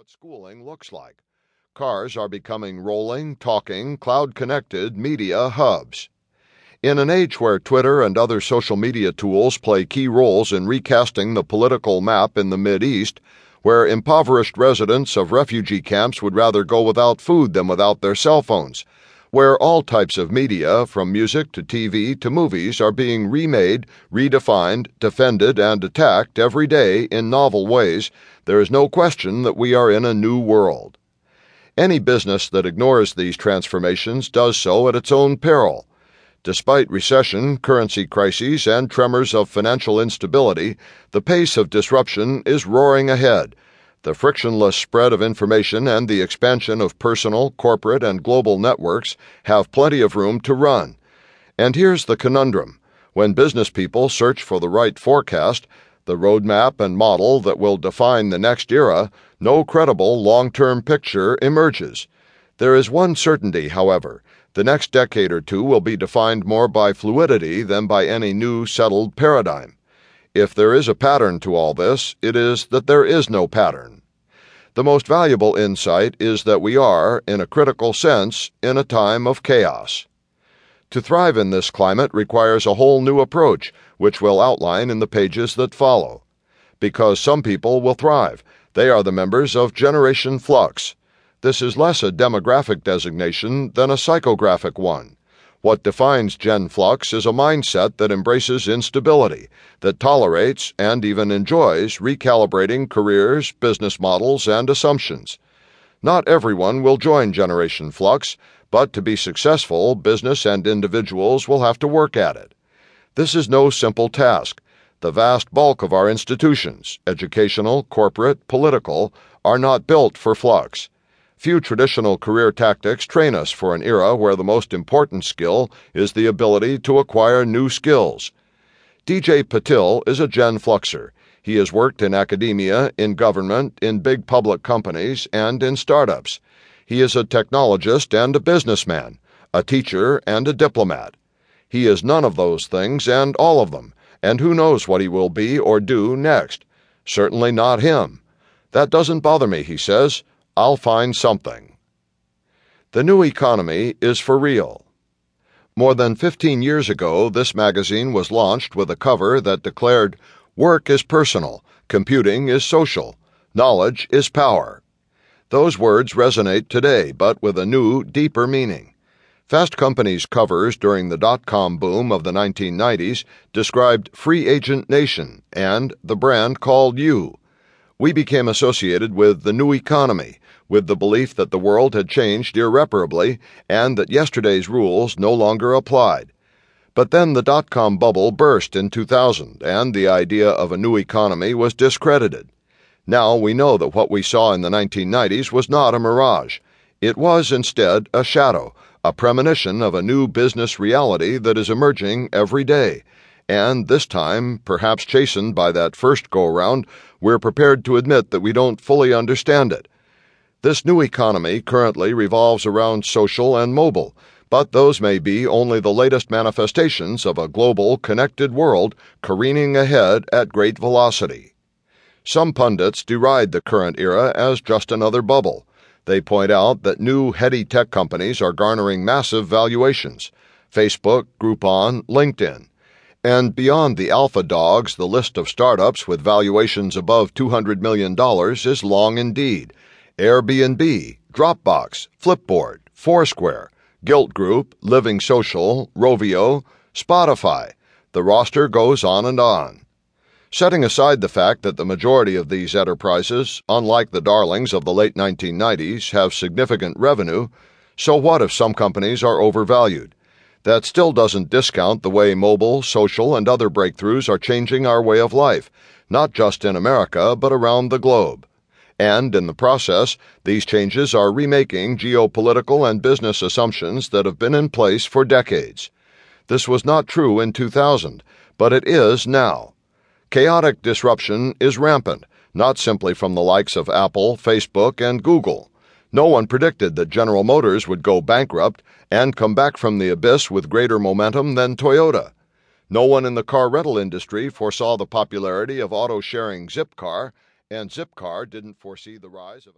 what schooling looks like. Cars are becoming rolling, talking, cloud connected media hubs. In an age where Twitter and other social media tools play key roles in recasting the political map in the Mid East, where impoverished residents of refugee camps would rather go without food than without their cell phones, where all types of media, from music to TV to movies, are being remade, redefined, defended, and attacked every day in novel ways, there is no question that we are in a new world. Any business that ignores these transformations does so at its own peril. Despite recession, currency crises, and tremors of financial instability, the pace of disruption is roaring ahead. The frictionless spread of information and the expansion of personal, corporate, and global networks have plenty of room to run. And here's the conundrum when business people search for the right forecast, the roadmap and model that will define the next era, no credible long term picture emerges. There is one certainty, however the next decade or two will be defined more by fluidity than by any new settled paradigm. If there is a pattern to all this, it is that there is no pattern. The most valuable insight is that we are, in a critical sense, in a time of chaos. To thrive in this climate requires a whole new approach, which we'll outline in the pages that follow. Because some people will thrive, they are the members of Generation Flux this is less a demographic designation than a psychographic one. What defines Gen Flux is a mindset that embraces instability, that tolerates and even enjoys recalibrating careers, business models, and assumptions. Not everyone will join Generation Flux, but to be successful, business and individuals will have to work at it. This is no simple task. The vast bulk of our institutions, educational, corporate, political, are not built for flux. Few traditional career tactics train us for an era where the most important skill is the ability to acquire new skills. DJ Patil is a Gen Fluxer. He has worked in academia, in government, in big public companies, and in startups. He is a technologist and a businessman, a teacher and a diplomat. He is none of those things and all of them, and who knows what he will be or do next. Certainly not him. That doesn't bother me, he says. I'll find something. The new economy is for real. More than 15 years ago, this magazine was launched with a cover that declared Work is personal, computing is social, knowledge is power. Those words resonate today, but with a new, deeper meaning. Fast Company's covers during the dot com boom of the 1990s described Free Agent Nation and the brand called You. We became associated with the new economy with the belief that the world had changed irreparably and that yesterday's rules no longer applied. But then the dot com bubble burst in 2000 and the idea of a new economy was discredited. Now we know that what we saw in the 1990s was not a mirage. It was instead a shadow, a premonition of a new business reality that is emerging every day. And this time, perhaps chastened by that first go round, we're prepared to admit that we don't fully understand it. This new economy currently revolves around social and mobile, but those may be only the latest manifestations of a global, connected world careening ahead at great velocity. Some pundits deride the current era as just another bubble. They point out that new heady tech companies are garnering massive valuations Facebook, Groupon, LinkedIn. And beyond the alpha dogs, the list of startups with valuations above $200 million is long indeed Airbnb, Dropbox, Flipboard, Foursquare, Gilt Group, Living Social, Rovio, Spotify. The roster goes on and on. Setting aside the fact that the majority of these enterprises, unlike the darlings of the late 1990s, have significant revenue, so what if some companies are overvalued? That still doesn't discount the way mobile, social, and other breakthroughs are changing our way of life, not just in America, but around the globe and in the process, these changes are remaking geopolitical and business assumptions that have been in place for decades. This was not true in 2000, but it is now. Chaotic disruption is rampant, not simply from the likes of Apple, Facebook, and Google. No one predicted that General Motors would go bankrupt and come back from the abyss with greater momentum than Toyota. No one in the car rental industry foresaw the popularity of auto sharing Zipcar and Zipcar didn't foresee the rise of